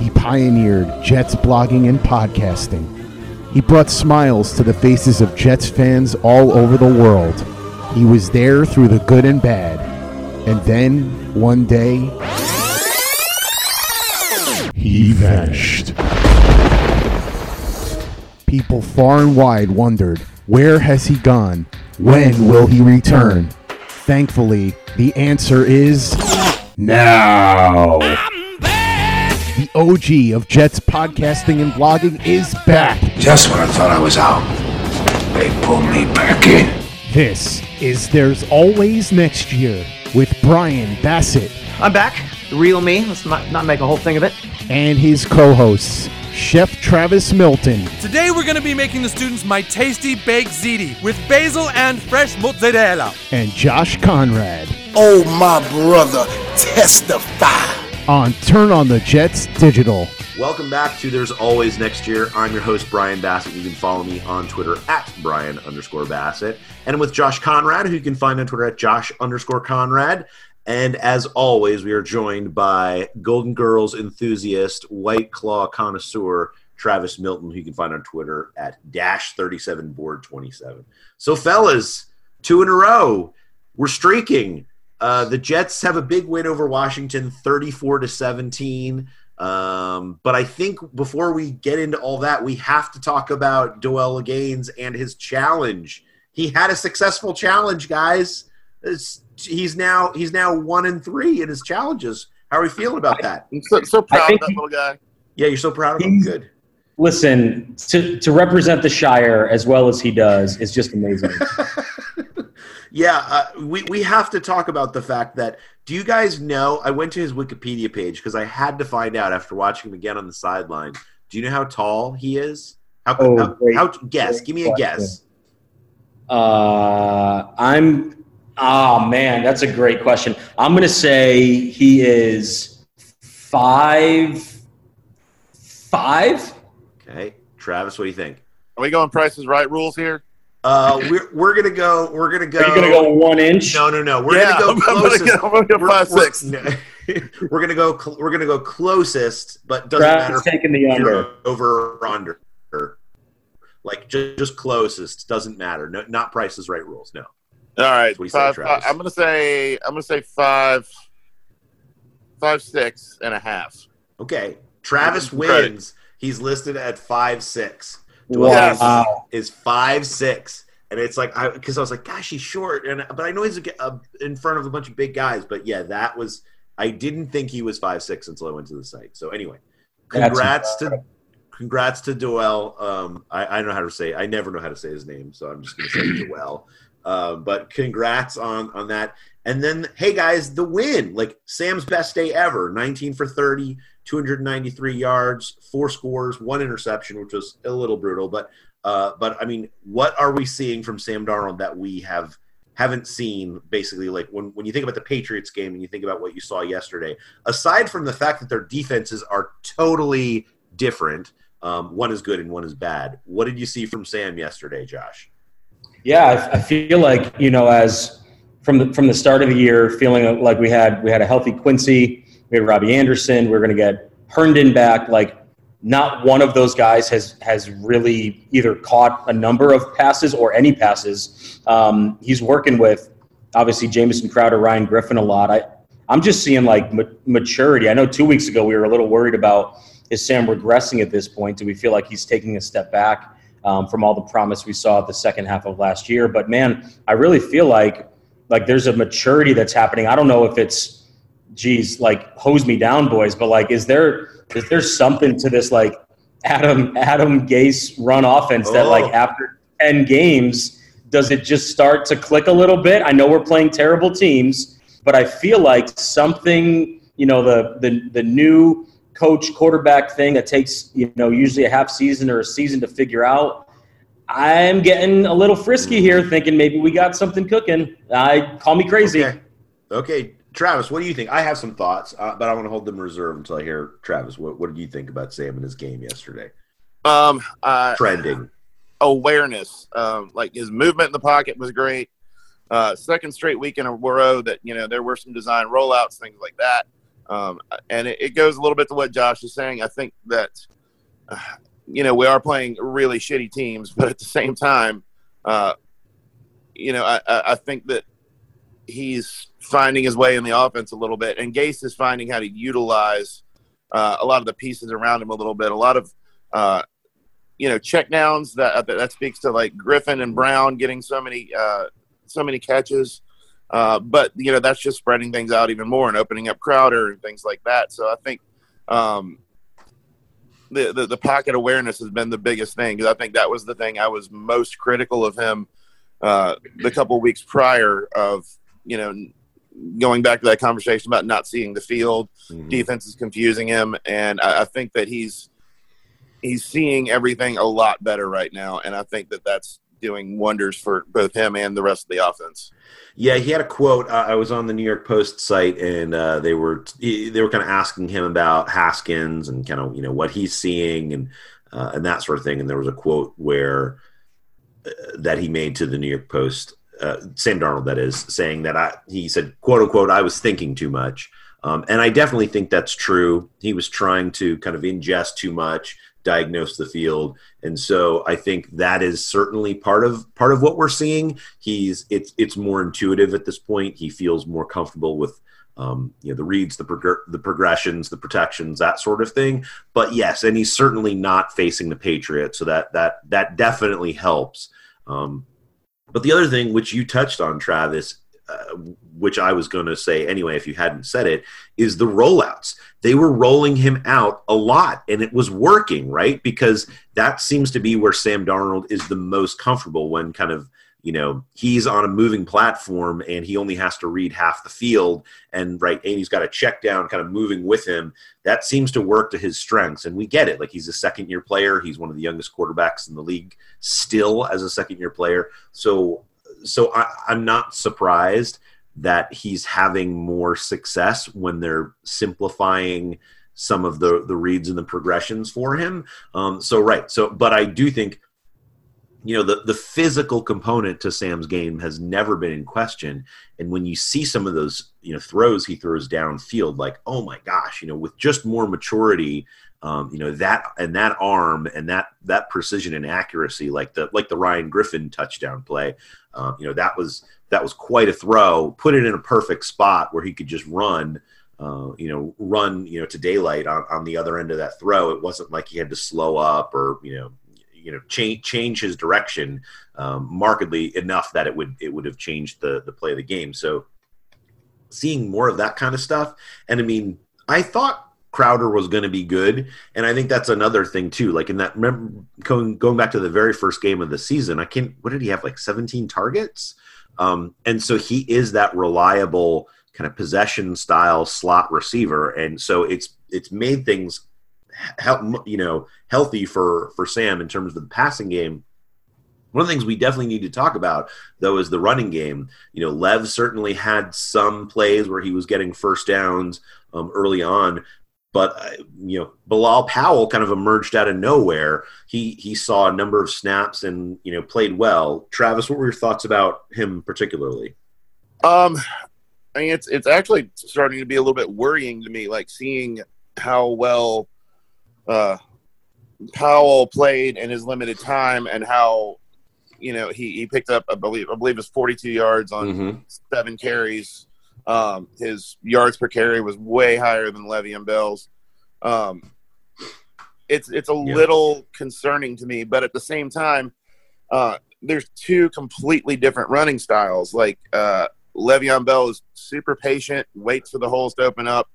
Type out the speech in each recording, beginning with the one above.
He pioneered Jets blogging and podcasting. He brought smiles to the faces of Jets fans all over the world. He was there through the good and bad. And then, one day, he vanished. People far and wide wondered, where has he gone? When will he return? Thankfully, the answer is now. The OG of Jets podcasting and blogging is back. Just when I thought I was out, they pulled me back in. This is There's Always Next Year with Brian Bassett I'm back. The real me. Let's not, not make a whole thing of it. and his co hosts, Chef Travis Milton Today we're going to be making the students my tasty baked ziti with basil and fresh mozzarella. and Josh Conrad Oh, my brother, testify. on Turn on the Jets Digital. Welcome back to There's Always Next Year. I'm your host, Brian Bassett. You can follow me on Twitter at Brian underscore Bassett. And with Josh Conrad, who you can find on Twitter at Josh underscore Conrad. And as always, we are joined by Golden Girls enthusiast, White Claw connoisseur, Travis Milton, who you can find on Twitter at dash 37 board 27. So, fellas, two in a row. We're streaking. Uh, the Jets have a big win over Washington, 34 to 17. Um, but I think before we get into all that, we have to talk about Doel Gaines and his challenge. He had a successful challenge, guys. It's, he's now he's now one and three in his challenges. How are we feeling about that? I'm so, so proud of that he- little guy. Yeah, you're so proud of him. Good. Listen, to, to represent the Shire as well as he does is just amazing. Yeah, uh, we, we have to talk about the fact that do you guys know? I went to his Wikipedia page because I had to find out after watching him again on the sideline. Do you know how tall he is? How, Oh, how, great. how guess? Give me a Great guess. Uh, I'm, oh man, that's a great question. I'm going to say he is five, five? Okay, Travis, what do you think? Are we going Price's Right rules here? Uh, we're we're gonna go. We're gonna go. Are you going to go one inch? No, no, no. We're yeah, gonna go I'm gonna closest. go, I'm gonna go We're- five we're- no. we're gonna go. Cl- we're gonna go closest, but doesn't Travis matter. taking the under. over or under. Like just, just closest doesn't matter. No, not Price's Right rules. No. All right, What do say, five, I'm gonna say I'm gonna say five, five six and a half. Okay. Travis Give him credit. wins. He's listed at five six. Yes. Wow. is five six, and it's like I because I was like, gosh, he's short, and but I know he's a, a, in front of a bunch of big guys. But yeah, that was I didn't think he was five six until I went to the site. So anyway, congrats to congrats to Doel. Um, I, I don't know how to say. I never know how to say his name, so I'm just going to say Doel. Um, but congrats on on that. And then, hey guys, the win! Like Sam's best day ever. 19 for 30, 293 yards, four scores, one interception, which was a little brutal. But uh, but I mean, what are we seeing from Sam Darnold that we have haven't seen basically like when, when you think about the Patriots game and you think about what you saw yesterday, aside from the fact that their defenses are totally different, um, one is good and one is bad. What did you see from Sam yesterday, Josh? Yeah, I, I feel like you know as from the from the start of the year, feeling like we had we had a healthy Quincy, we had Robbie Anderson, we we're going to get Herndon back. Like not one of those guys has has really either caught a number of passes or any passes. Um, he's working with obviously Jamison Crowder, Ryan Griffin a lot. I I'm just seeing like ma- maturity. I know two weeks ago we were a little worried about is Sam regressing at this point? Do we feel like he's taking a step back um, from all the promise we saw the second half of last year? But man, I really feel like like there's a maturity that's happening. I don't know if it's geez, like hose me down, boys, but like is there is there something to this like Adam Adam Gase run offense that like oh. after ten games does it just start to click a little bit? I know we're playing terrible teams, but I feel like something you know the the the new coach quarterback thing that takes you know usually a half season or a season to figure out. I'm getting a little frisky here, thinking maybe we got something cooking. I call me crazy. Okay. okay. Travis, what do you think? I have some thoughts, uh, but I want to hold them reserved until I hear Travis. What, what did you think about Sam and his game yesterday? Um, uh, trending awareness. Um, like his movement in the pocket was great. Uh, second straight week in a row that you know there were some design rollouts, things like that. Um, and it, it, goes a little bit to what Josh is saying. I think that uh, you know we are playing really shitty teams, but at the same time, uh, you know I, I think that he's finding his way in the offense a little bit, and Gase is finding how to utilize uh, a lot of the pieces around him a little bit. A lot of uh, you know check downs that that speaks to like Griffin and Brown getting so many uh, so many catches. Uh, but you know that's just spreading things out even more and opening up Crowder and things like that. So I think um, the, the, the pocket awareness has been the biggest thing because I think that was the thing I was most critical of him uh, the couple weeks prior of you know going back to that conversation about not seeing the field, mm-hmm. defense is confusing him, and I, I, think that he's he's seeing everything a lot better right now, and I think that that's doing wonders for both him and the rest of the offense. Yeah, he had a quote. Uh, I was on the New York Post site, and uh, they were they were kind of asking him about Haskins and kind of you know what he's seeing and uh, and that sort of thing. And there was a quote where uh, that he made to the New York Post uh, Sam Darnold, that is, saying that I, he said, quote unquote, I was thinking too much. Um, and I definitely think that's true. He was trying to kind of ingest too much, diagnose the field, and so I think that is certainly part of part of what we're seeing. He's it's it's more intuitive at this point. He feels more comfortable with um, you know the reads, the prog- the progressions, the protections, that sort of thing. But yes, and he's certainly not facing the Patriots, so that that that definitely helps. Um, but the other thing, which you touched on, Travis, uh, which I was going to say anyway, if you hadn't said it, is the rollouts. They were rolling him out a lot, and it was working, right? Because that seems to be where Sam Darnold is the most comfortable when kind of you know he's on a moving platform and he only has to read half the field and right and he's got a check down kind of moving with him. That seems to work to his strengths and we get it. Like he's a second year player. He's one of the youngest quarterbacks in the league still as a second year player. So so I, i'm not surprised that he's having more success when they're simplifying some of the the reads and the progressions for him. Um so right. So but i do think you know the the physical component to Sam's game has never been in question. And when you see some of those you know throws he throws downfield like oh my gosh you know with just more maturity um, you know that and that arm and that that precision and accuracy like the like the Ryan Griffin touchdown play um, you know that was that was quite a throw put it in a perfect spot where he could just run uh, you know run you know to daylight on, on the other end of that throw. It wasn't like he had to slow up or you know you know change change his direction um, markedly enough that it would it would have changed the the play of the game. So seeing more of that kind of stuff, and I mean, I thought Crowder was going to be good, and I think that's another thing too. Like in that, remember going going back to the very first game of the season, I can't. What did he have? Like seventeen targets, um, and so he is that reliable kind of possession style slot receiver, and so it's it's made things you know healthy for for Sam in terms of the passing game. One of the things we definitely need to talk about, though, is the running game. You know, Lev certainly had some plays where he was getting first downs um, early on, but uh, you know, Bilal Powell kind of emerged out of nowhere. He he saw a number of snaps and you know played well. Travis, what were your thoughts about him particularly? Um, I mean, it's it's actually starting to be a little bit worrying to me, like seeing how well uh, Powell played in his limited time and how you know he, he picked up I believe I believe it's 42 yards on Mhm. seven carries. Um, his yards per carry was way higher than Le'Veon Bell's. Um, it's it's a Yeah. little concerning to me, but at the same time, uh, there's two completely different running styles. Like uh, Le'Veon Bell is super patient, waits for the holes to open up.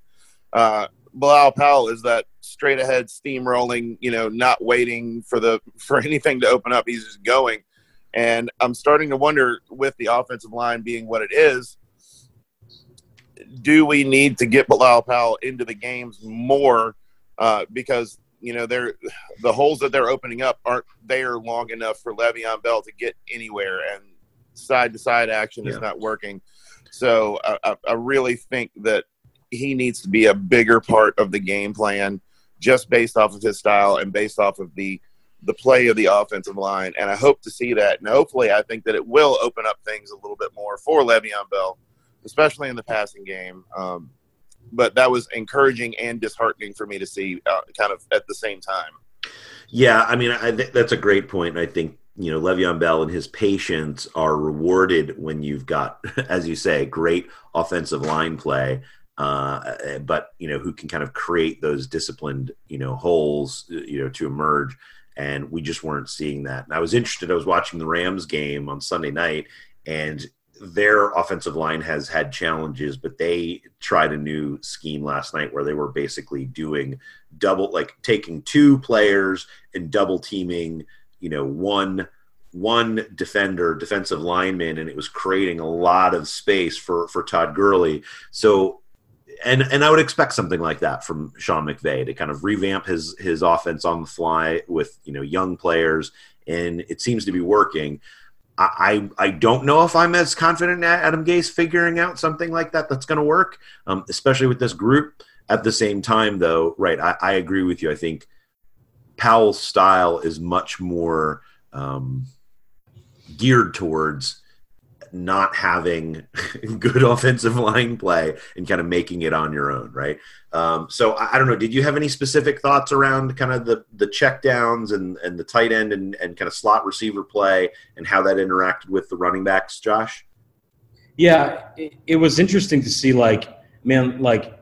Uh, Bilal Powell is that straight ahead steamrolling, you know, not waiting for the for anything to open up. He's just going. And I'm starting to wonder with the offensive line being what it is, do we need to get Bilal Powell into the games more? Uh, because you know they're the holes that they're opening up aren't there long enough for Le'Veon Bell to get anywhere, and side to side action is not working. So I, I, I really think that he needs to be a bigger part of the game plan, just based off of his style and based off of the the play of the offensive line. And I hope to see that. And hopefully, I think that it will open up things a little bit more for Le'Veon Bell, especially in the passing game. Um, but that was encouraging and disheartening for me to see, uh, kind of at the same time. Yeah, I mean, I think that's a great point. I think you know Le'Veon Bell and his patience are rewarded when you've got, as you say, great offensive line play. Uh, but you know who can kind of create those disciplined you know holes you know to emerge. And we just weren't seeing that. And i was interested i was watching the rams game on sunday night and their offensive line has had challenges but they tried a new scheme last night where they were basically doing double like taking two players and double teaming you know one one defender defensive lineman and it was creating a lot of space for for todd gurley. So and and I would expect something like that from Sean McVay to kind of revamp his his offense on the fly with you know young players, and it seems to be working. I I, don't know if I'm as confident in Adam Gase figuring out something like that that's going to work, um, especially with this group. At the same time, though, right? I, I agree with you. I think Powell's style is much more um, geared towards not having good offensive line play and kind of making it on your own, right? Um, so I, I don't know. Did you have any specific thoughts around kind of the the check downs and, and the tight end and, and kind of slot receiver play and how that interacted with the running backs, Josh? Yeah, it, it was interesting to see, like, man, like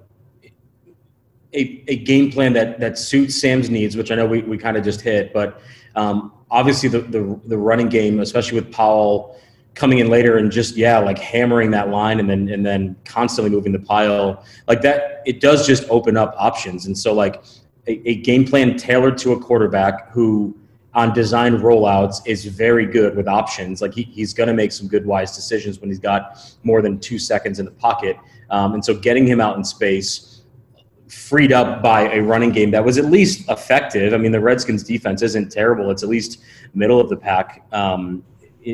a, a game plan that that suits Sam's needs, which I know we, we kind of just hit, but um, obviously the, the the running game, especially with Powell coming in later and just yeah, like hammering that line and then and then constantly moving the pile like that, it does just open up options. And so like a, a game plan tailored to a quarterback who on design rollouts is very good with options. Like he, he's going to make some good, wise decisions when he's got more than two seconds in the pocket. Um, and so getting him out in space, freed up by a running game that was at least effective. I mean, the Redskins defense isn't terrible. It's at least middle of the pack, um,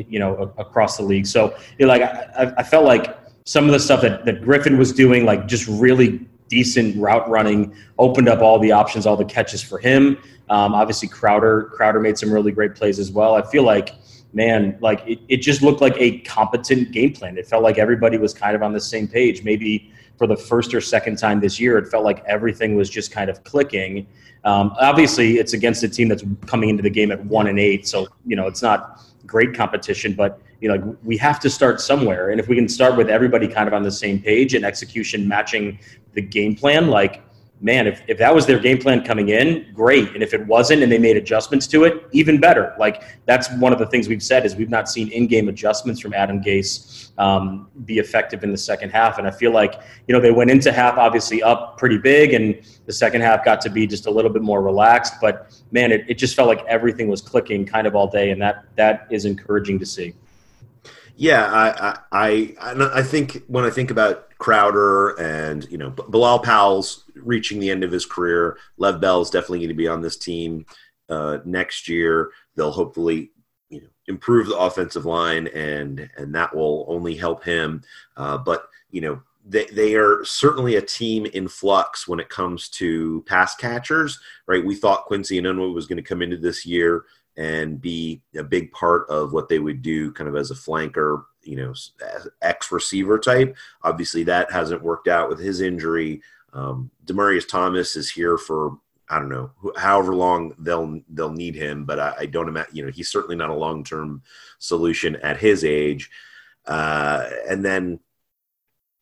you know, across the league. So you know, like, I, I- felt like some of the stuff that, that Griffin was doing, like just really decent route running, opened up all the options, all the catches for him. Um, obviously, Crowder Crowder made some really great plays as well. I feel like, man, like it, it just looked like a competent game plan. It felt like everybody was kind of on the same page. Maybe for the first or second time this year, it felt like everything was just kind of clicking. Um, obviously, it's against a team that's coming into the game at one and eight, so you know it's not great competition, but you know we have to start somewhere. And if we can start with everybody kind of on the same page and execution matching the game plan, like man, if, if that was their game plan coming in, great. And if it wasn't and they made adjustments to it, even better. Like that's one of the things we've said is we've not seen in-game adjustments from Adam Gase um, be effective in the second half. And I feel like, you know, they went into half obviously up pretty big and the second half got to be just a little bit more relaxed. But man, it, it just felt like everything was clicking kind of all day. And that that is encouraging to see. Yeah, I, I, I, I think when I think about Crowder and you know Bilal Powell's reaching the end of his career, Lev Bell is definitely going to be on this team uh, next year. They'll hopefully you know improve the offensive line, and and that will only help him. Uh, but you know they, they are certainly a team in flux when it comes to pass catchers, right? We thought Quincy Enunwa was going to come into this year and be a big part of what they would do kind of as a flanker, you know, X receiver type. Obviously, that hasn't worked out with his injury. Um, Demaryius Thomas is here for I don't know however long they'll they'll need him, but I, I don't imagine you know he's certainly not a long term solution at his age. Uh, and then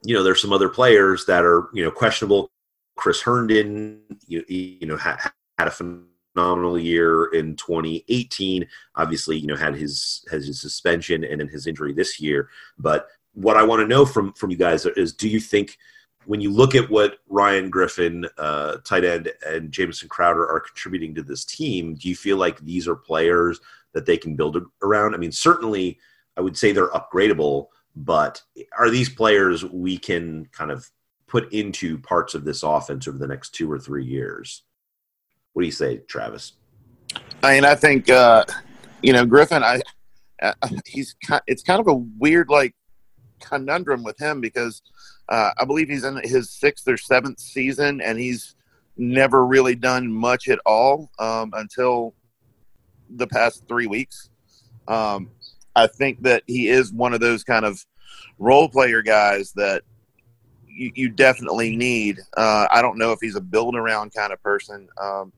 you know, there's some other players that are, you know, questionable. Chris Herndon, you, you know, had, had a phenomenal year in 2018. Obviously, you know, had his has his suspension and then his injury this year. But what I want to know from from you guys is, do you think when you look at what Ryan Griffin, uh, tight end, and Jamison Crowder are contributing to this team, do you feel like these are players that they can build around? I mean, certainly, I would say they're upgradable but are these players we can kind of put into parts of this offense over the next two or three years? What do you say, Travis? I mean, I think uh, you know Griffin. I uh, he's it's kind of a weird like conundrum with him because uh, I believe he's in his sixth or seventh season and he's never really done much at all um, until the past three weeks. Um, I think that he is one of those kind of role player guys that you, you definitely need. Uh, I don't know if he's a build around kind of person. Um,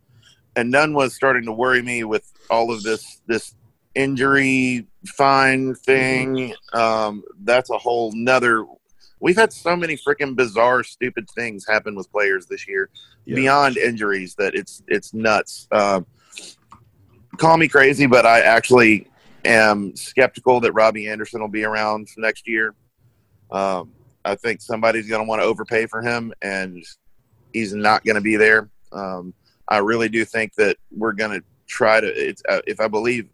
Herndon was starting to worry me with all of this this injury fine thing. Um, that's a whole nother. We've had so many freaking bizarre, stupid things happen with players this year, yeah. beyond injuries that it's it's nuts. Um, call me crazy, but I actually am skeptical that Robbie Anderson will be around next year. Um, I think somebody's going to want to overpay for him, and he's not going to be there. Um, I really do think that we're going to try to. It's uh, if I believe,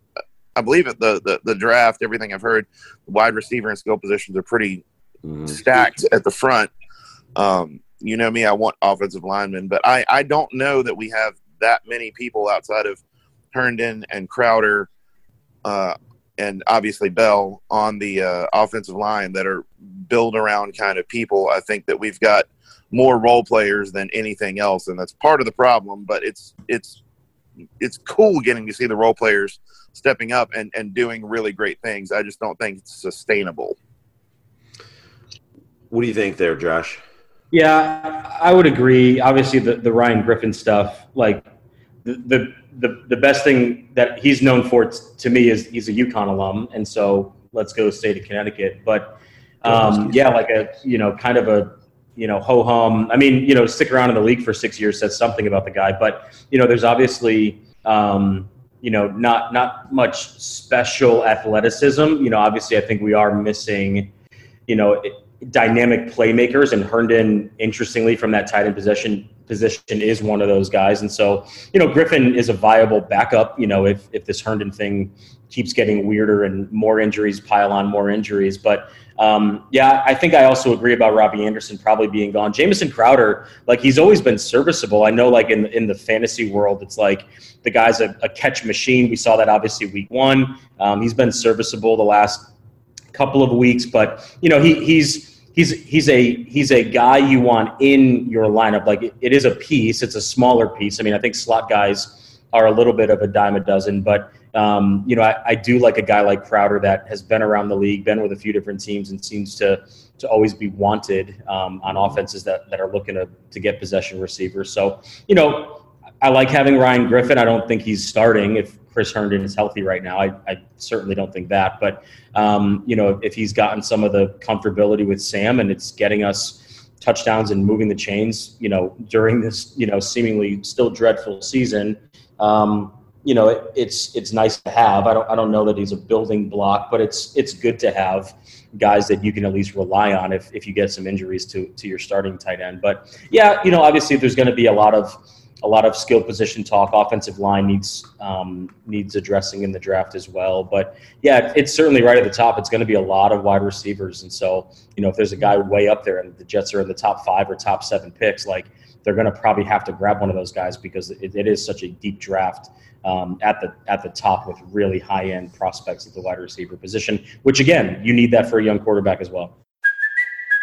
I believe at the, the the draft. Everything I've heard, wide receiver and skill positions are pretty mm-hmm. stacked at the front. Um, you know me, I want offensive linemen, but I I don't know that we have that many people outside of Herndon and Crowder uh, and obviously Bell on the uh, offensive line that are build around kind of people. I think that we've got more role players than anything else, and that's part of the problem. But it's it's it's cool getting to see the role players stepping up and, and doing really great things. I just don't think it's sustainable. What do you think there, Josh? Yeah, I would agree. Obviously, the, the Ryan Griffin stuff, like the, the the the best thing that he's known for to me is he's a UConn alum, and so let's go state of Connecticut. But um, yeah, like a you know kind of a you know ho hum. I mean, you know, stick around in the league for six years says something about the guy. But you know, there's obviously um, you know not not much special athleticism. You know, obviously, I think we are missing you know dynamic playmakers, and Herndon, interestingly, from that tight end position position is one of those guys. And so, you know, Griffin is a viable backup, you know, if, if this Herndon thing keeps getting weirder and more injuries pile on more injuries. But um, yeah, I think I also agree about Robbie Anderson probably being gone. Jamison Crowder, like he's always been serviceable. I know, like in in the fantasy world, it's like the guy's a, a catch machine. We saw that obviously week one. Um, he's been serviceable the last couple of weeks, but you know he he's he's he's a he's a guy you want in your lineup. Like it, it is a piece. It's a smaller piece. I mean, I think slot guys are a little bit of a dime a dozen, but um, you know, I, I, do like a guy like Crowder that has been around the league, been with a few different teams, and seems to to always be wanted um, on offenses that, that are looking to to get possession receivers. So, you know, I like having Ryan Griffin. I don't think he's starting if Chris Herndon is healthy right now. I, I certainly don't think that. But, um, you know, if he's gotten some of the comfortability with Sam and it's getting us touchdowns and moving the chains, you know, during this, you know, seemingly still dreadful season, um, you know, it, it's it's nice to have. I don't I don't know that he's a building block, but it's it's good to have guys that you can at least rely on if, if you get some injuries to to your starting tight end. But yeah, you know, obviously there's going to be a lot of a lot of skill position talk. Offensive line needs um, needs addressing in the draft as well. But yeah, it's certainly right at the top. It's going to be a lot of wide receivers, and so you know if there's a guy way up there and the Jets are in the top five or top seven picks, like they're going to probably have to grab one of those guys because it, it is such a deep draft um, at the at the top with really high end prospects at the wide receiver position. Which again, you need that for a young quarterback as well.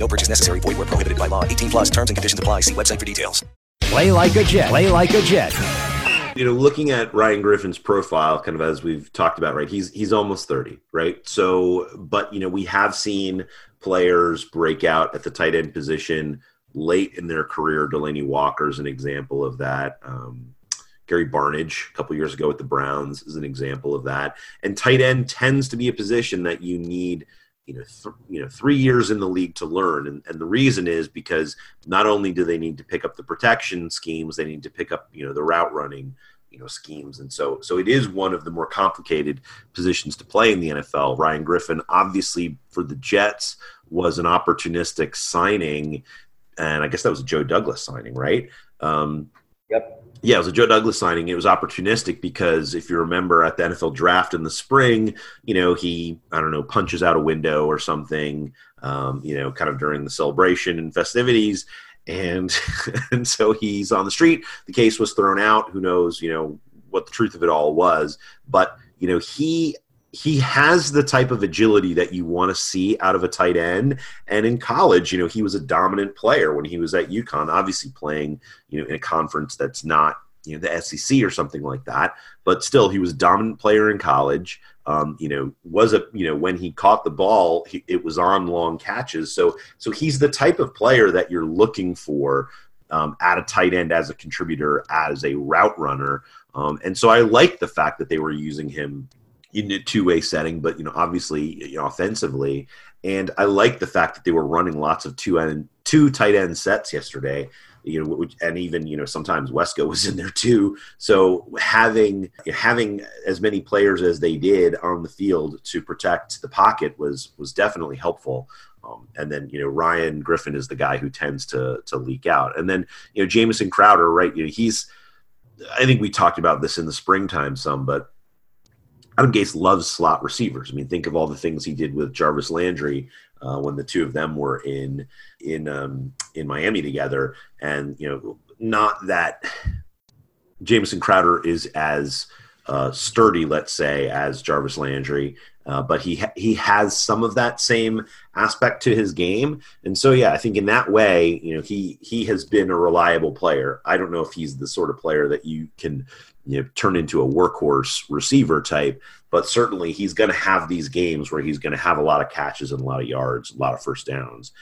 No purchase necessary. Void where prohibited by law. 18 plus terms and conditions apply. See website for details. Play like a Jet. Play like a Jet. you know, looking at Ryan Griffin's profile, kind of as we've talked about, right? He's he's almost thirty, right? So, but you know, we have seen players break out at the tight end position late in their career. Delanie Walker is an example of that. Um, Gary Barnidge a couple years ago with the Browns is an example of that. And tight end tends to be a position that you need you know, th- you know, three years in the league to learn, and, and the reason is because not only do they need to pick up the protection schemes, they need to pick up, you know, the route running, you know, schemes, and so so it is one of the more complicated positions to play in the NFL. Ryan Griffin, obviously, for the Jets, was an opportunistic signing, and I guess that was a Joe Douglas signing, right? Um, yep yeah, it was a Joe Douglas signing. It was opportunistic because if you remember at the NFL draft in the spring, you know, he, I don't know, punches out a window or something, um, you know, kind of during the celebration and festivities. And, and so he's on the street. The case was thrown out. Who knows, you know, what the truth of it all was. But, you know, he he has the type of agility that you want to see out of a tight end. And in college, you know, he was a dominant player when he was at UConn, obviously playing, you know, in a conference that's not, you know, the SEC or something like that. But still, he was a dominant player in college. Um, you know, was a, you know, when he caught the ball, he, it was on long catches. So, so he's the type of player that you're looking for um, at a tight end as a contributor, as a route runner. Um, and so I like the fact that they were using him in a two-way setting, but you know, obviously, you know, offensively. And I like the fact that they were running lots of two end, two tight end sets yesterday. You know, and even you know sometimes Wesco was in there too. So having having as many players as they did on the field to protect the pocket was was definitely helpful. Um, and then you know Ryan Griffin is the guy who tends to to leak out. And then you know Jamison Crowder, right? You know he's I think we talked about this in the springtime some, but Adam Gase loves slot receivers. I mean, think of all the things he did with Jarvis Landry uh, when the two of them were in in um, in Miami together, and you know, not that Jamison Crowder is as uh, sturdy, let's say, as Jarvis Landry, uh, but he ha- he has some of that same aspect to his game, and so yeah, I think in that way, you know, he he has been a reliable player. I don't know if he's the sort of player that you can you know, turn into a workhorse receiver type, but certainly he's going to have these games where he's going to have a lot of catches and a lot of yards, a lot of first downs.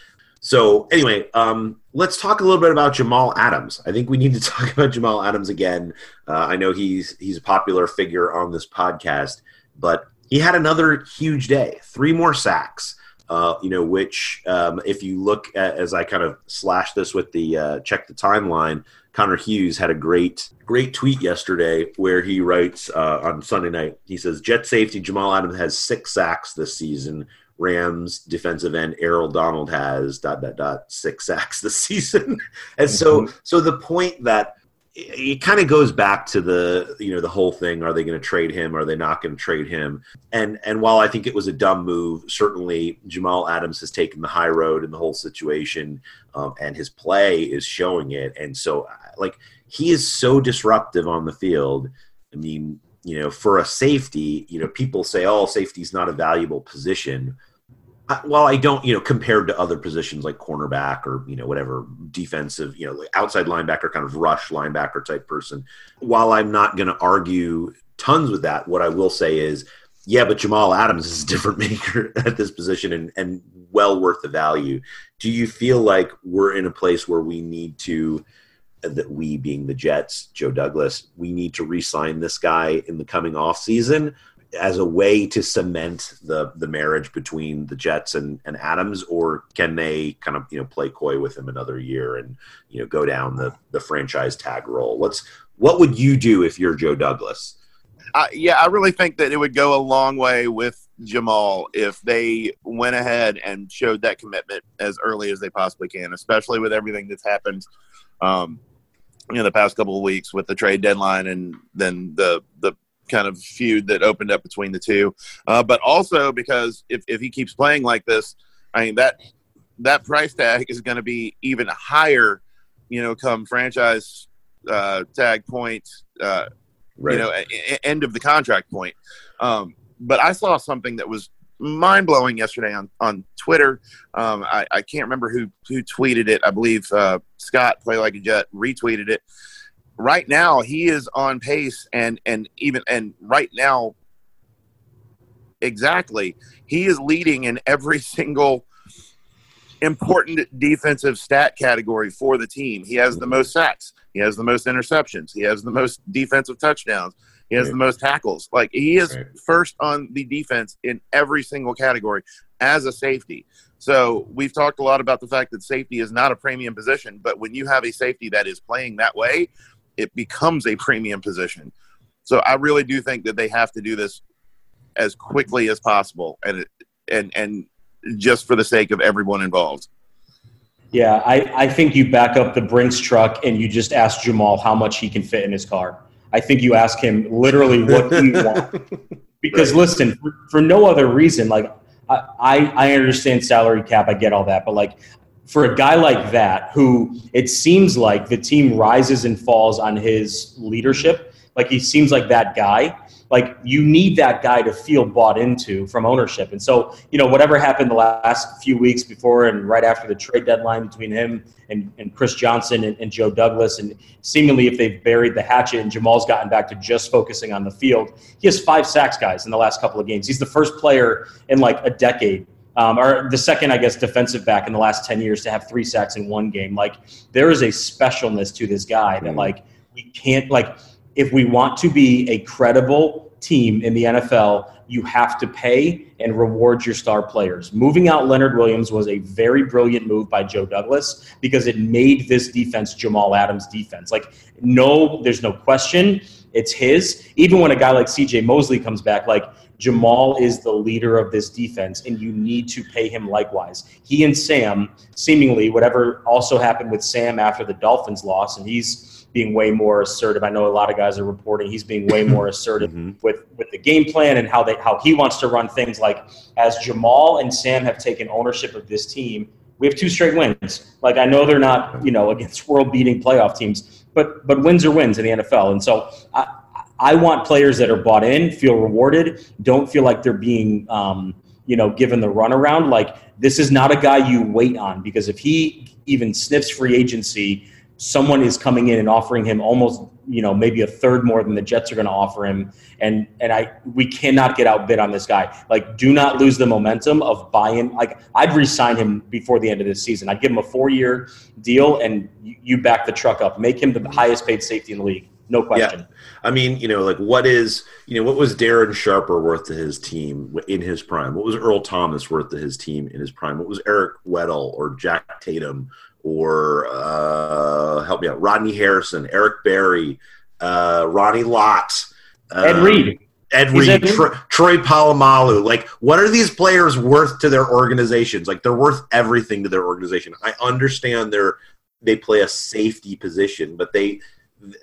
So anyway, um, let's talk a little bit about Jamal Adams. I think we need to talk about Jamal Adams again. Uh, I know he's he's a popular figure on this podcast, but he had another huge day, three more sacks. Uh, you know, which um, if you look at as I kind of slash this with the uh, check the timeline, Connor Hughes had a great, great tweet yesterday where he writes uh, on Sunday night. He says, "Jet safety Jamal Adams has six sacks this season. Rams defensive end Aaron Donald has dot dot dot six sacks this season." and so, mm-hmm. so the point that it kind of goes back to the you know the whole thing are they going to trade him are they not going to trade him? And and while i think it was a dumb move certainly jamal adams has taken the high road in the whole situation um, and his play is showing it. And so like he is so disruptive on the field. I mean you know for a safety you know people say oh safety is not a valuable position while I don't, you know, compared to other positions like cornerback or you know whatever defensive, you know, like outside linebacker, kind of rush linebacker type person. While I'm not going to argue tons with that, what I will say is, yeah, but Jamal Adams is a different maker at this position and and well worth the value. Do you feel like we're in a place where we need to? Uh, that we being the Jets, Joe Douglas, we need to re-sign this guy in the coming off season as a way to cement the the marriage between the Jets and, and Adams, or can they kind of you know play coy with him another year and you know go down the the franchise tag role? What's what would you do if you're Joe Douglas? Uh, yeah, I really think that it would go a long way with Jamal if they went ahead and showed that commitment as early as they possibly can, especially with everything that's happened um, in the past couple of weeks with the trade deadline and then the the kind of feud that opened up between the two. Uh, but also because if, if he keeps playing like this, I mean that that price tag is going to be even higher, you know, come franchise uh, tag point, uh, right. you know, a, a, end of the contract point. Um, but I saw something that was mind blowing yesterday on on Twitter. Um, I, I, can't remember who who tweeted it. I believe uh, Scott Play Like a Jet retweeted it right now he is on pace and and even and right now exactly he is leading in every single important defensive stat category for the team. He has the most sacks. He has the most interceptions. He has the most defensive touchdowns. He has right. the most tackles. Like he is right. first on the defense in every single category as a safety. So we've talked a lot about the fact that safety is not a premium position but when you have a safety that is playing that way it becomes a premium position. So I really do think that they have to do this as quickly as possible, and and and just for the sake of everyone involved. Yeah, I, I think you back up the Brinks truck and you just ask Jamal how much he can fit in his car. I think you ask him literally what do you want. Because right. listen, for, for, no other reason, like I, I understand salary cap, I get all that, but like for a guy like that, who it seems like the team rises and falls on his leadership, like he seems like that guy. Like you need that guy to feel bought into from ownership. And so, you know, whatever happened the last few weeks before and right after the trade deadline between him and, and Chris Johnson and, and Joe Douglas, and seemingly if they've buried the hatchet and Jamal's gotten back to just focusing on the field, he has five sacks, guys, in the last couple of games. He's the first player in like a decade um, or the second, I guess, defensive back in the last 10 years to have three sacks in one game. Like, there is a specialness to this guy that, mm. like, we can't, like, if we want to be a credible team in the NFL, you have to pay and reward your star players. Moving out Leonard Williams was a very brilliant move by Joe Douglas because it made this defense Jamal Adams' defense. Like, no, there's no question. It's his. Even when a guy like CJ Mosley comes back, like, Jamal is the leader of this defense, and you need to pay him likewise. He and Sam, seemingly, whatever also happened with Sam after the Dolphins loss, and he's being way more assertive. I know a lot of guys are reporting he's being way more assertive mm-hmm. with, with the game plan and how they how he wants to run things. Like as Jamal and Sam have taken ownership of this team, we have two straight wins. Like I know they're not you know against world beating playoff teams, but but wins are wins in the NFL, and so I, I want players that are bought in, feel rewarded, don't feel like they're being, um, you know, given the runaround. Like this is not a guy you wait on because if he even sniffs free agency, someone is coming in and offering him almost, you know, maybe a third more than the Jets are going to offer him. And and I we cannot get outbid on this guy. Like, do not lose the momentum of buying. Like, I'd resign him before the end of this season. I'd give him a four year deal, and you, you back the truck up. Make him the highest paid safety in the league. No question. Yeah. I mean, you know, like what is, you know, what was Darren Sharper worth to his team in his prime? What was Earl Thomas worth to his team in his prime? What was Eric Weddle or Jack Tatum or uh, help me out, Rodney Harrison, Eric Berry, uh, Ronnie Lott, Ed um, Reed. Ed Reed, Troy, Troy Polamalu. Like, what are these players worth to their organizations? Like, they're worth everything to their organization. I understand they're they play a safety position, but they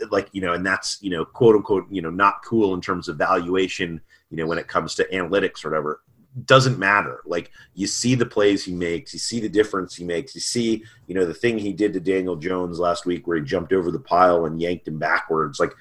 like you know and that's you know quote unquote you know not cool in terms of valuation you know when it comes to analytics or whatever. Doesn't matter. Like you see the plays he makes you see the difference he makes you see you know the thing he did to daniel jones last week where he jumped over the pile and yanked him backwards. Like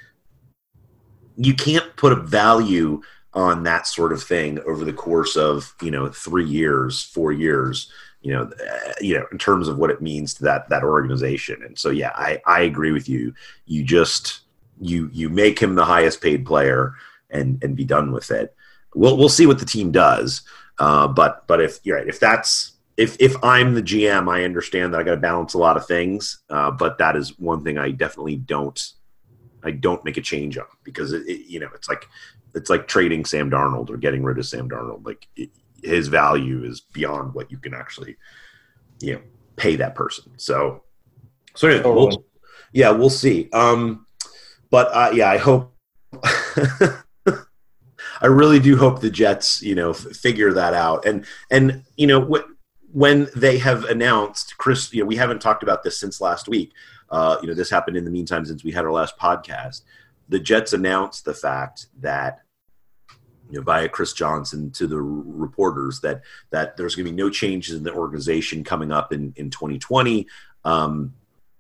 you can't put a value on that sort of thing over the course of you know three years, four years. You know, uh, you know, in terms of what it means to that that organization. And so, yeah, I I agree with you. You just you you make him the highest paid player and and be done with it. We'll we'll see what the team does. Uh, but but if you're right, if that's if if I'm the GM, I understand that I got to balance a lot of things. Uh, but that is one thing I definitely don't I don't make a change on because it, it, you know it's like it's like trading Sam Darnold or getting rid of Sam Darnold. Like it, his value is beyond what you can actually you know pay that person. So so anyway, we'll, yeah, we'll see. Um, but uh, yeah, I hope. I really do hope the Jets, you know, f- figure that out. And and you know, wh- when they have announced Chris, you know, we haven't talked about this since last week. Uh, you know, this happened in the meantime since we had our last podcast. The Jets announced the fact that you know, via Chris Johnson to the reporters that that there's going to be no changes in the organization coming up in in 2020. Um,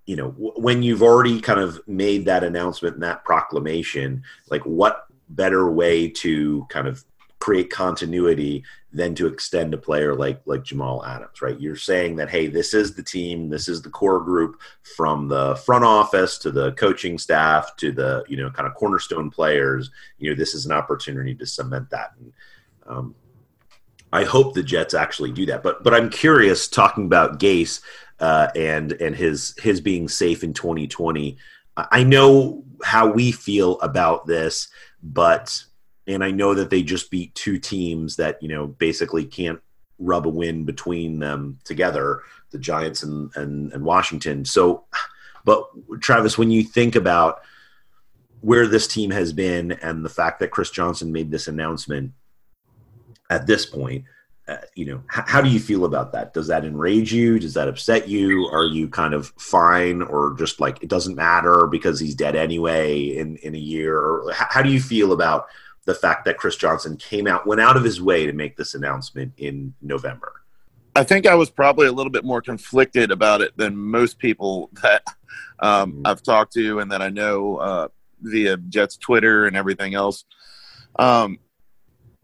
you know, w- when you've already kind of made that announcement and that proclamation, like what better way to kind of create continuity than to extend a player like like Jamal Adams, right? You're saying that hey, this is the team, this is the core group from the front office to the coaching staff to the you know kind of cornerstone players. You know, this is an opportunity to cement that. And, um, I hope the Jets actually do that. But but I'm curious talking about Gase uh, and and his his being safe in 2020. I know how we feel about this but and I know that they just beat two teams that you know basically can't rub a win between them together, the Giants and and, and Washington. So, but Travis, when you think about where this team has been and the fact that Chris Johnson made this announcement at this point, uh, you know, h- how do you feel about that? Does that enrage you? Does that upset you? Are you kind of fine or just like it doesn't matter because he's dead anyway in, in a year? Or h- how do you feel about the fact that Chris Johnson came out, went out of his way to make this announcement in November? I think I was probably a little bit more conflicted about it than most people that um, mm-hmm. I've talked to and that I know uh, via Jets Twitter and everything else. Um,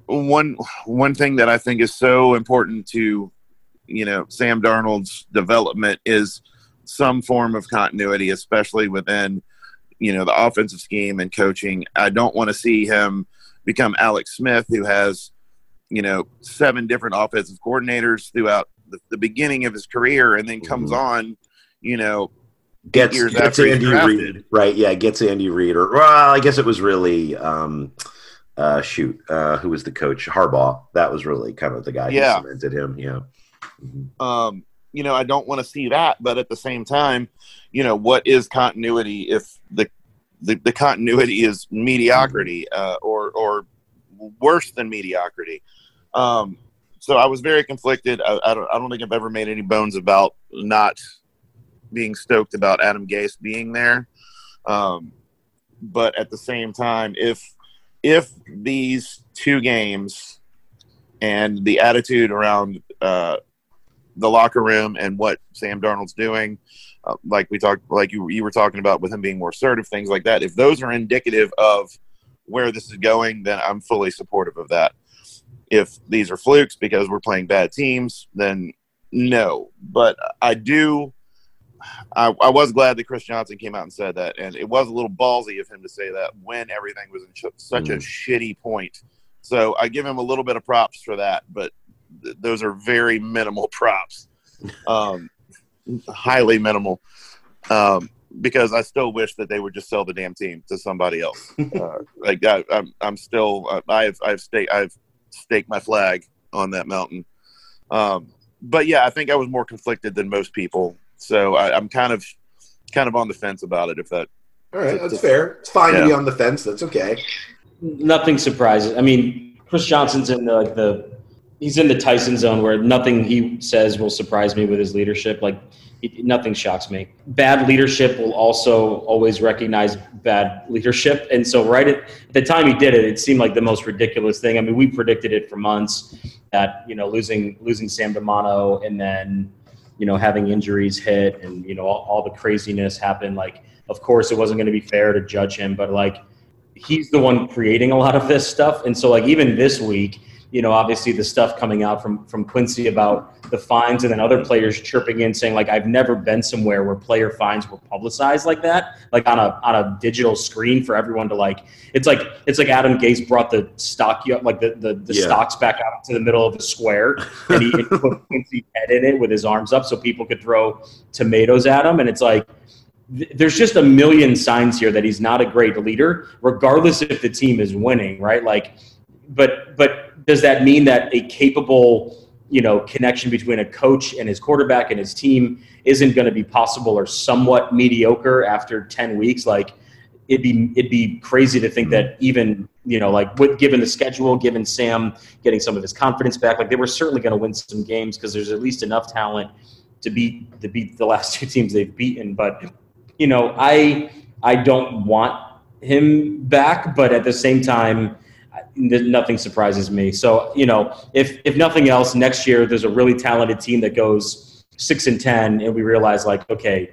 one one thing that I think is so important to you know Sam Darnold's development is some form of continuity, especially within you know the offensive scheme and coaching. I don't want to see him become Alex Smith, who has you know seven different offensive coordinators throughout the, the beginning of his career, and then comes mm-hmm. on, you know, gets, gets Andy Reid, right? Yeah, gets Andy Reid, or well, I guess it was really. Um, uh, shoot, uh, who was the coach? Harbaugh. That was really kind of the guy yeah. who cemented him. Yeah. Mm-hmm. Um, you know, I don't want to see that, but at the same time, you know, what is continuity if the the, the continuity is mediocrity uh, or or worse than mediocrity? Um, so I was very conflicted. I, I, don't I don't think I've ever made any bones about not being stoked about Adam Gase being there. Um, but at the same time, if if these two games and the attitude around uh, the locker room and what Sam Darnold's doing, uh, like we talked, like you you were talking about with him being more assertive, things like that. If those are indicative of where this is going, then I'm fully supportive of that. If these are flukes because we're playing bad teams, then no. But I do I, I, was glad that Chris Johnson came out and said that, and it was a little ballsy of him to say that when everything was in sh- such mm. a shitty point. So I give him a little bit of props for that, but th- those are very minimal props, um, highly minimal, um, because I still wish that they would just sell the damn team to somebody else. uh, like I, am I'm, I'm still uh, I've I've staked I've staked my flag on that mountain. Um, but yeah, I think I was more conflicted than most people so I, am kind of kind of on the fence about it. If that. All right, that's fair. It's fine yeah. to be on the fence. That's okay. Nothing surprises. I mean, Chris Johnson's in the like the he's in the Tyson zone where nothing he says will surprise me with his leadership. Like nothing shocks me. Bad leadership will also always recognize bad leadership. And so, right at the time he did it, it seemed like the most ridiculous thing. I mean, we predicted it for months that you know losing losing Sam Darnold and then you know, having injuries hit and, you know, all, all the craziness happened. Like, of course, it wasn't going to be fair to judge him, but like, he's the one creating a lot of this stuff. And so like even this week, you know, obviously the stuff coming out from from Quincy about the fines, and then other players chirping in saying like, "I've never been somewhere where player fines were publicized like that, like on a on a digital screen for everyone to like." It's like it's like Adam Gase brought the stock like the the, the Yeah. stocks back out to the middle of the square, and he put Quincy's head in it with his arms up so people could throw tomatoes at him, and it's like there's just a million signs here that he's not a great leader, regardless if the team is winning, right? Like, but but does that mean that a capable, you know, connection between a coach and his quarterback and his team isn't going to be possible or somewhat mediocre after ten weeks? Like, it'd be it'd be crazy to think that even you know, like with given the schedule, given Sam getting some of his confidence back, like they were certainly going to win some games because there's at least enough talent to beat to beat the last two teams they've beaten. But you know, I I don't want him back, but at the same time, nothing surprises me. So you know, if if nothing else, next year there's a really talented team that goes six and ten, and we realize like, okay,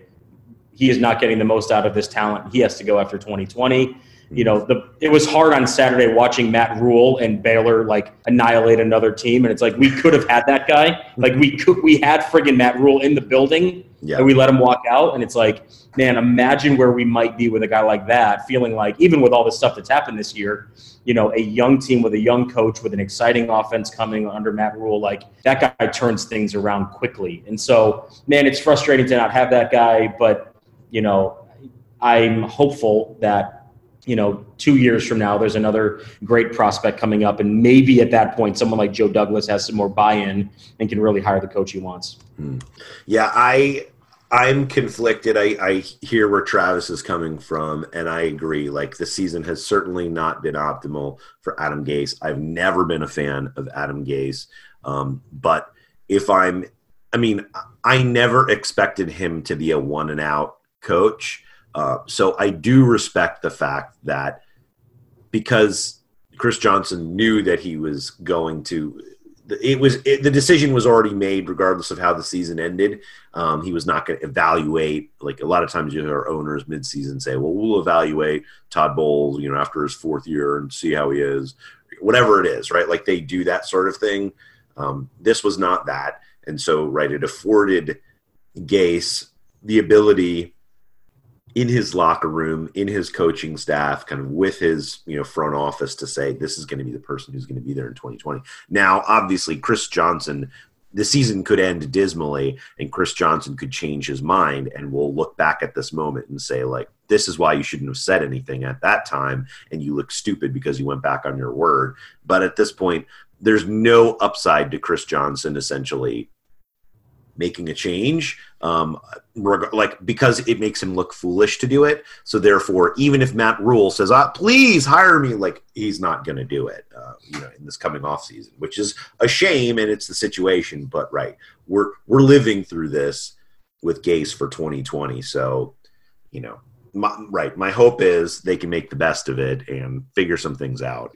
he is not getting the most out of this talent. He has to go after 2020. You know, the it was hard on Saturday watching Matt Rhule and Baylor like annihilate another team, and it's like we could have had that guy. Like we could, we had friggin' Matt Rhule in the building, Yeah. and we let him walk out. And it's like, man, imagine where we might be with a guy like that, feeling like even with all the stuff that's happened this year, you know, a young team with a young coach with an exciting offense coming under Matt Rhule, like that guy turns things around quickly. And so, man, it's frustrating to not have that guy, but you know, I'm hopeful that you know two years from now there's another great prospect coming up, and maybe at that point someone like Joe Douglas has some more buy-in and can really hire the coach he wants. Yeah, I I'm conflicted. I, I hear where Travis is coming from, and I agree. Like the season has certainly not been optimal for Adam Gase. I've never been a fan of Adam Gase, um, but if I'm, I mean, I never expected him to be a one and out coach. Uh, so I do respect the fact that because Chris Johnson knew that he was going to. It was it, the decision was already made, regardless of how the season ended. Um, he was not going to evaluate. Like a lot of times, you hear owners midseason say, "Well, we'll evaluate Todd Bowles, you know, after his fourth year and see how he is." Whatever it is, right? Like they do that sort of thing. Um, this was not that, and so right, it afforded Gase the ability in his locker room, in his coaching staff, kind of with his you know front office to say this is going to be the person who's going to be there in 2020. Now, obviously, Chris Johnson, the season could end dismally, and Chris Johnson could change his mind, and we'll look back at this moment and say like, this is why you shouldn't have said anything at that time, and you look stupid because you went back on your word. But at this point, there's no upside to Chris Johnson essentially making a change um reg- like because it makes him look foolish to do it. So therefore even if Matt Rhule says ah, please hire me like he's not going to do it uh, you know in this coming off season which is a shame and it's the situation but right we're we're living through this with Gase for 2020 so you know my, right my hope is they can make the best of it and figure some things out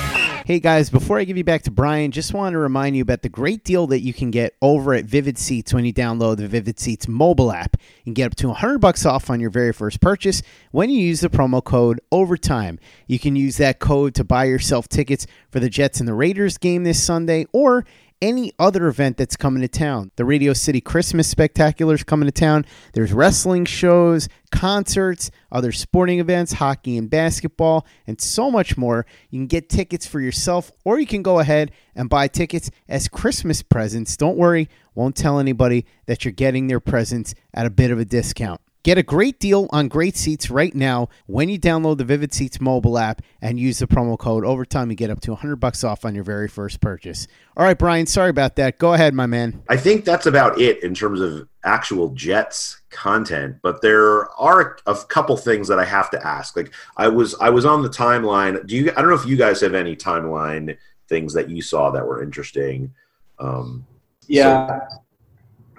Hey guys, before I give you back to Brian, just want to remind you about the great deal that you can get over at Vivid Seats when you download the Vivid Seats mobile app. and get up to 100 bucks off on your very first purchase when you use the promo code OVERTIME. You can use that code to buy yourself tickets for the Jets and the Raiders game this Sunday or any other event that's coming to town. The Radio City Christmas Spectacular is coming to town. There's wrestling shows, concerts, other sporting events, hockey and basketball, and so much more. You can get tickets for yourself, or you can go ahead and buy tickets as Christmas presents. Don't worry, won't tell anybody that you're getting their presents at a bit of a discount. Get a great deal on great seats right now when you download the Vivid Seats mobile app and use the promo code Overtime. You get up to 100 bucks off on your very first purchase. All right, Brian, sorry about that. Go ahead, my man. I think that's about it in terms of actual Jets content, but there are a couple things that I have to ask. Like I was I was on the timeline. Do you I don't know if you guys have any timeline things that you saw that were interesting. Um, Yeah. so-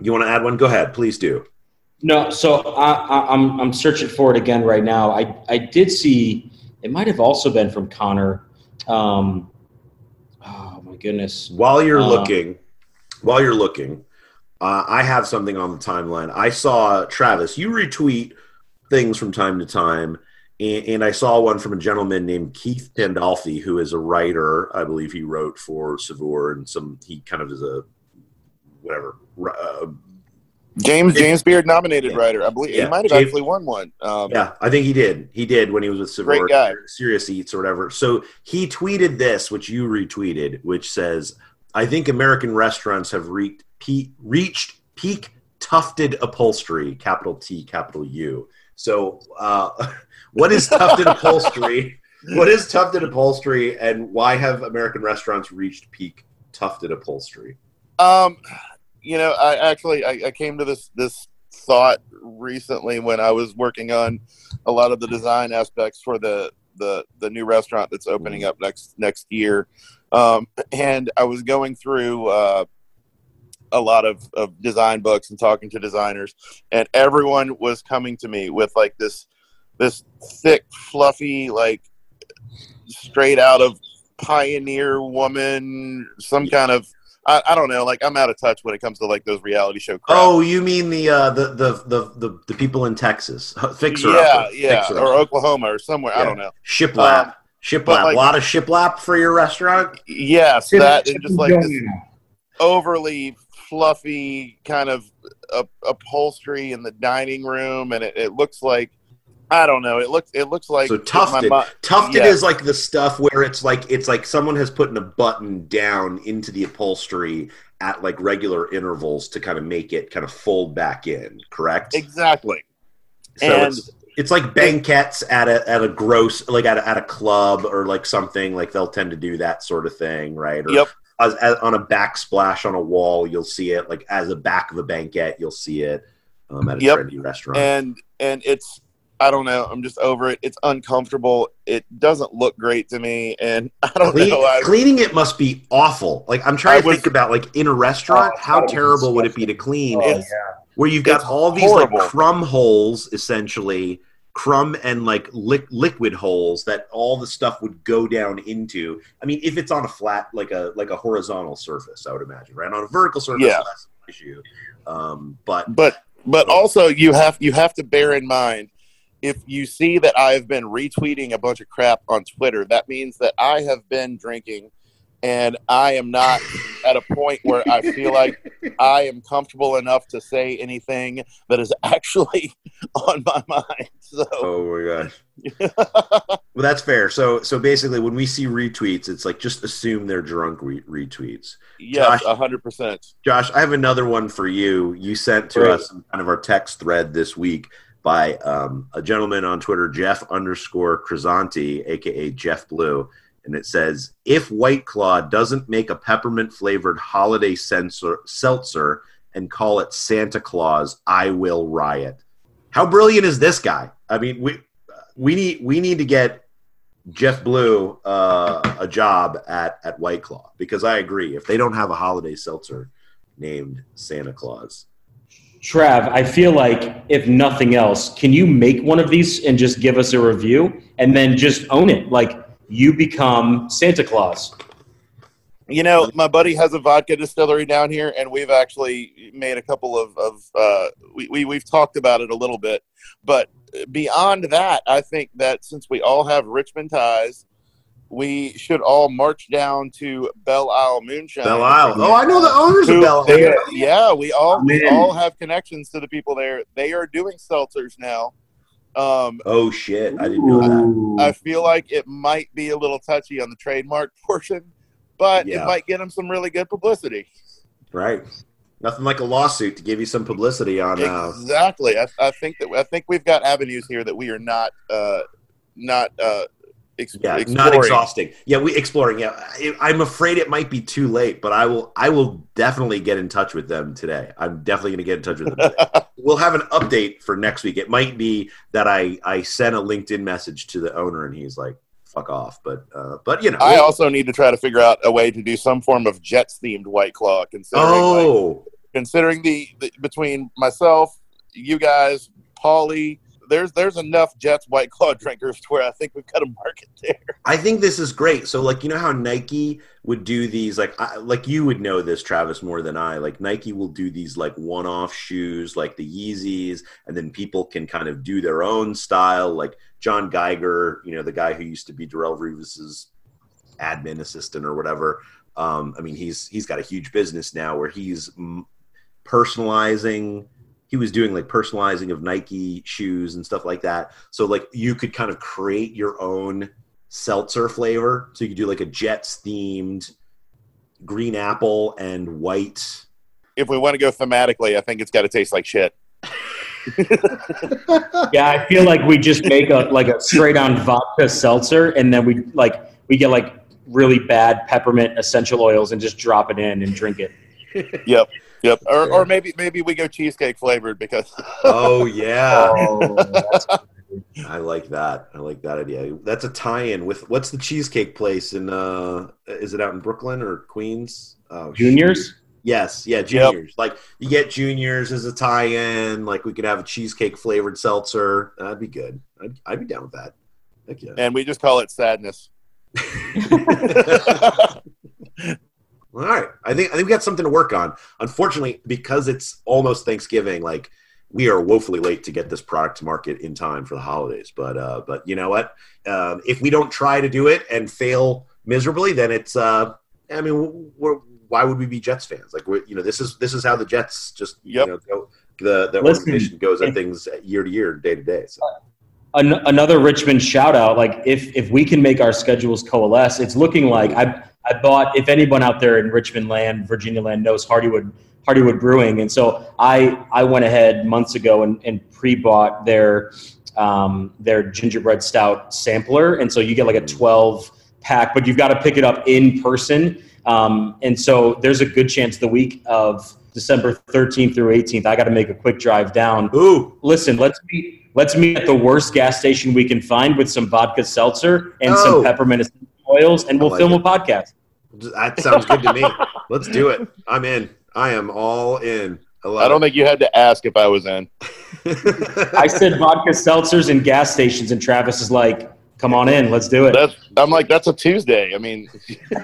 you want to add one? Go ahead, please do. No, so I, I, I'm I'm searching for it again right now. I I did see it might have also been from Connor. Um, oh my goodness! While you're Uh, looking, while you're looking, uh, I have something on the timeline. I saw Travis. You retweet things from time to time, and, and I saw one from a gentleman named Keith Pandolfi, who is a writer. I believe he wrote for Saveur and some. He kind of is a whatever. Uh, James James Beard nominated writer. I believe Yeah, he might have James- actually won one. Um, yeah, I think he did. He did when he was with Saveur, Great guy. Serious Eats or whatever. So he tweeted this, which you retweeted, which says, "I think American restaurants have reached pe- reached peak tufted upholstery, capital T, capital U." So, uh, what is tufted upholstery? What is tufted upholstery, and why have American restaurants reached peak tufted upholstery? Um, you know, I actually I, I came to this this thought recently when I was working on a lot of the design aspects for the the the new restaurant that's opening up next next year, um, and I was going through. Uh, a lot of, of design books and talking to designers and everyone was coming to me with like this this thick fluffy like straight out of pioneer woman some kind of I, I don't know like i'm out of touch when it comes to like those reality show crap. Oh, you mean the uh, the, the the the the people in Texas? Fixer yeah upper. yeah Fixer or upper. oklahoma or somewhere i don't know Shiplap. Um, shiplap. like- a lot of shiplap for your restaurant. yes Ship- that and just like this overly fluffy kind of up, upholstery in the dining room and it, it looks like i don't know it looks it looks like So my tufted. mi- tufted yeah. is like the stuff where it's like it's like someone has put in a button down into the upholstery at like regular intervals to kind of make it kind of fold back in. Correct. exactly So and it's it's like banquettes at a at a gross like at a, at a club or like something like they'll tend to do that sort of thing, right? Or Yep. As, as, on a backsplash on a wall, you'll see it like as a back of a banquette, you'll see it um, at a Yep. trendy restaurant. and and it's i don't know i'm just over it it's uncomfortable it doesn't look great to me and i don't Clean- know I, cleaning it must be awful. Like I'm trying I to was- think about like in a restaurant, Oh, how terrible would it be to clean? Oh, It's- Where you've got It's all these horrible. like crumb holes, essentially crumb and like li- liquid holes that all the stuff would go down into. I mean, if it's on a flat, like a like a horizontal surface, I would imagine, right? On a vertical surface, Yeah. less an issue. Um, but but but also you have you have to bear in mind if you see that I've been retweeting a bunch of crap on Twitter, that means that I have been drinking and I am not at a point where I feel like I am comfortable enough to say anything that is actually on my mind. So Oh my gosh. well, that's fair. So, so basically, when we see retweets, it's like just assume they're drunk re- retweets. yes, hundred percent. Josh, I have another one for you. You sent to Great. us in kind of our text thread this week by um, a gentleman on Twitter, Jeff underscore Crisanti, aka Jeff Blue, and it says, "If White Claw doesn't make a peppermint flavored holiday sensor, seltzer and call it Santa Claus, I will riot." How brilliant is this guy? I mean, we we need we need to get Jeff Blue uh, a job at at White Claw because I agree. If they don't have a holiday seltzer named Santa Claus, Trav, I feel like if nothing else, can you make one of these and just give us a review and then just own it? Like you become Santa Claus. You know, my buddy has a vodka distillery down here, and we've actually made a couple of, of uh, we, we, we've talked about it a little bit. But beyond that, I think that since we all have Richmond ties, we should all march down to Belle Isle Moonshine. Belle Isle. Oh, I know the owners of Who- Belle Isle. Yeah, we all we all have connections to the people there. They are doing seltzers now. Um, Oh shit! I didn't know that. I feel like it might be a little touchy on the trademark portion, but Yeah. it might get them some really good publicity. Right. Nothing like a lawsuit to give you some publicity on. Uh, Exactly. I, I think that I think we've got avenues here that we are not uh, not uh, ex- yeah, exploring. not exhausting. Yeah, we exploring. Yeah, I, I'm afraid it might be too late, but I will. I will definitely get in touch with them today. I'm definitely going to get in touch with them. Today. we'll have an update for next week. It might be that I I sent a LinkedIn message to the owner and he's like, "Fuck off," but uh, but you know, I also need to try to figure out a way to do some form of Jets themed White Claw. Considering like, oh, considering the, the between myself, you guys, Paulie, there's there's enough Jets White Claw drinkers to where I think we've got a market there. I think this is great. So, like, you know how Nike would do these, like, I, like you would know this, Travis, more than I. Like, Nike will do these like one-off shoes, like the Yeezys, and then people can kind of do their own style. Like John Geiger, you know, the guy who used to be Darrelle Revis's admin assistant or whatever. Um, I mean, he's he's got a huge business now where he's mm, personalizing he was doing like personalizing of Nike shoes and stuff like that. So like you could kind of create your own seltzer flavor. So you could do like a Jets themed green apple and white. If we want to go thematically, I think it's got to taste like shit. Yeah, I feel like we just make a like a straight on vodka seltzer, and then we like we get like really bad peppermint essential oils and just drop it in and drink it. Yep, yep. Or, or maybe maybe we go cheesecake flavored because. Oh yeah. Oh, I like that. I like that idea. That's a tie-in with what's the cheesecake place in uh is it out in Brooklyn or Queens? Oh, Juniors? Yes, yeah, juniors. Like you get juniors as a tie-in. Like we could have a cheesecake flavored seltzer. That'd be good. I'd, I'd be down with that. Heck yeah. and we just call it sadness. All right. I think I think we got something to work on. Unfortunately, because it's almost Thanksgiving, like we are woefully late to get this product to market in time for the holidays. But uh, but you know what? Um, if we don't try to do it and fail miserably, then it's. Uh, I mean, we're, why would we be Jets fans? Like, we're, you know, this is this is how the Jets just you know go. The the Listen, organization goes at things year to year, day to day. So. An- another Richmond shout out. Like if if we can make our schedules coalesce, it's looking like I I bought. If anyone out there in Richmond land, Virginia land knows Hardywood Hardywood Brewing, and so I I went ahead months ago and, and pre bought their um, their gingerbread stout sampler, and so you get like a twelve pack, but you've got to pick it up in person. Um, and so there's a good chance the week of December 13th through 18th, I got to make a quick drive down. Ooh, listen, let's meet. Let's meet at the worst gas station we can find with some vodka seltzer and Oh. some peppermint oils, and we'll like film it. a podcast. That sounds good to me. Let's do it. I'm in. I am all in. I, I don't it. think you had to ask if I was in. I said vodka seltzers and gas stations, and Travis is like, "Come on in, let's do it." That's I'm like that's a Tuesday. I mean,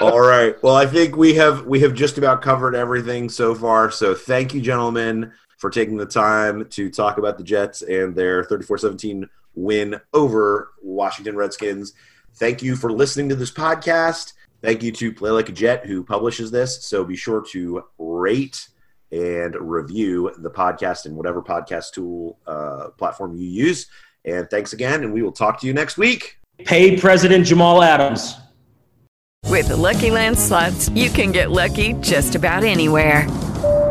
All right. Well, I think we have we have just about covered everything so far. So thank you, gentlemen, for taking the time to talk about the Jets and their 34-17 win over Washington Redskins. Thank you for listening to this podcast. Thank you to Play Like a Jet who publishes this. So be sure to rate and review the podcast in whatever podcast tool uh, platform you use. And thanks again, and we will talk to you next week. Pay President Jamal Adams. With the Lucky Land slots, you can get lucky just about anywhere.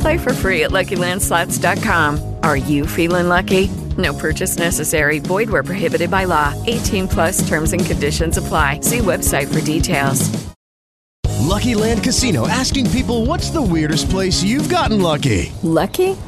Play for free at LuckyLandSlots.com. Are you feeling lucky? No purchase necessary. Void where prohibited by law. 18 plus terms and conditions apply. See website for details. Lucky Land Casino asking people what's the weirdest place you've gotten lucky? Lucky?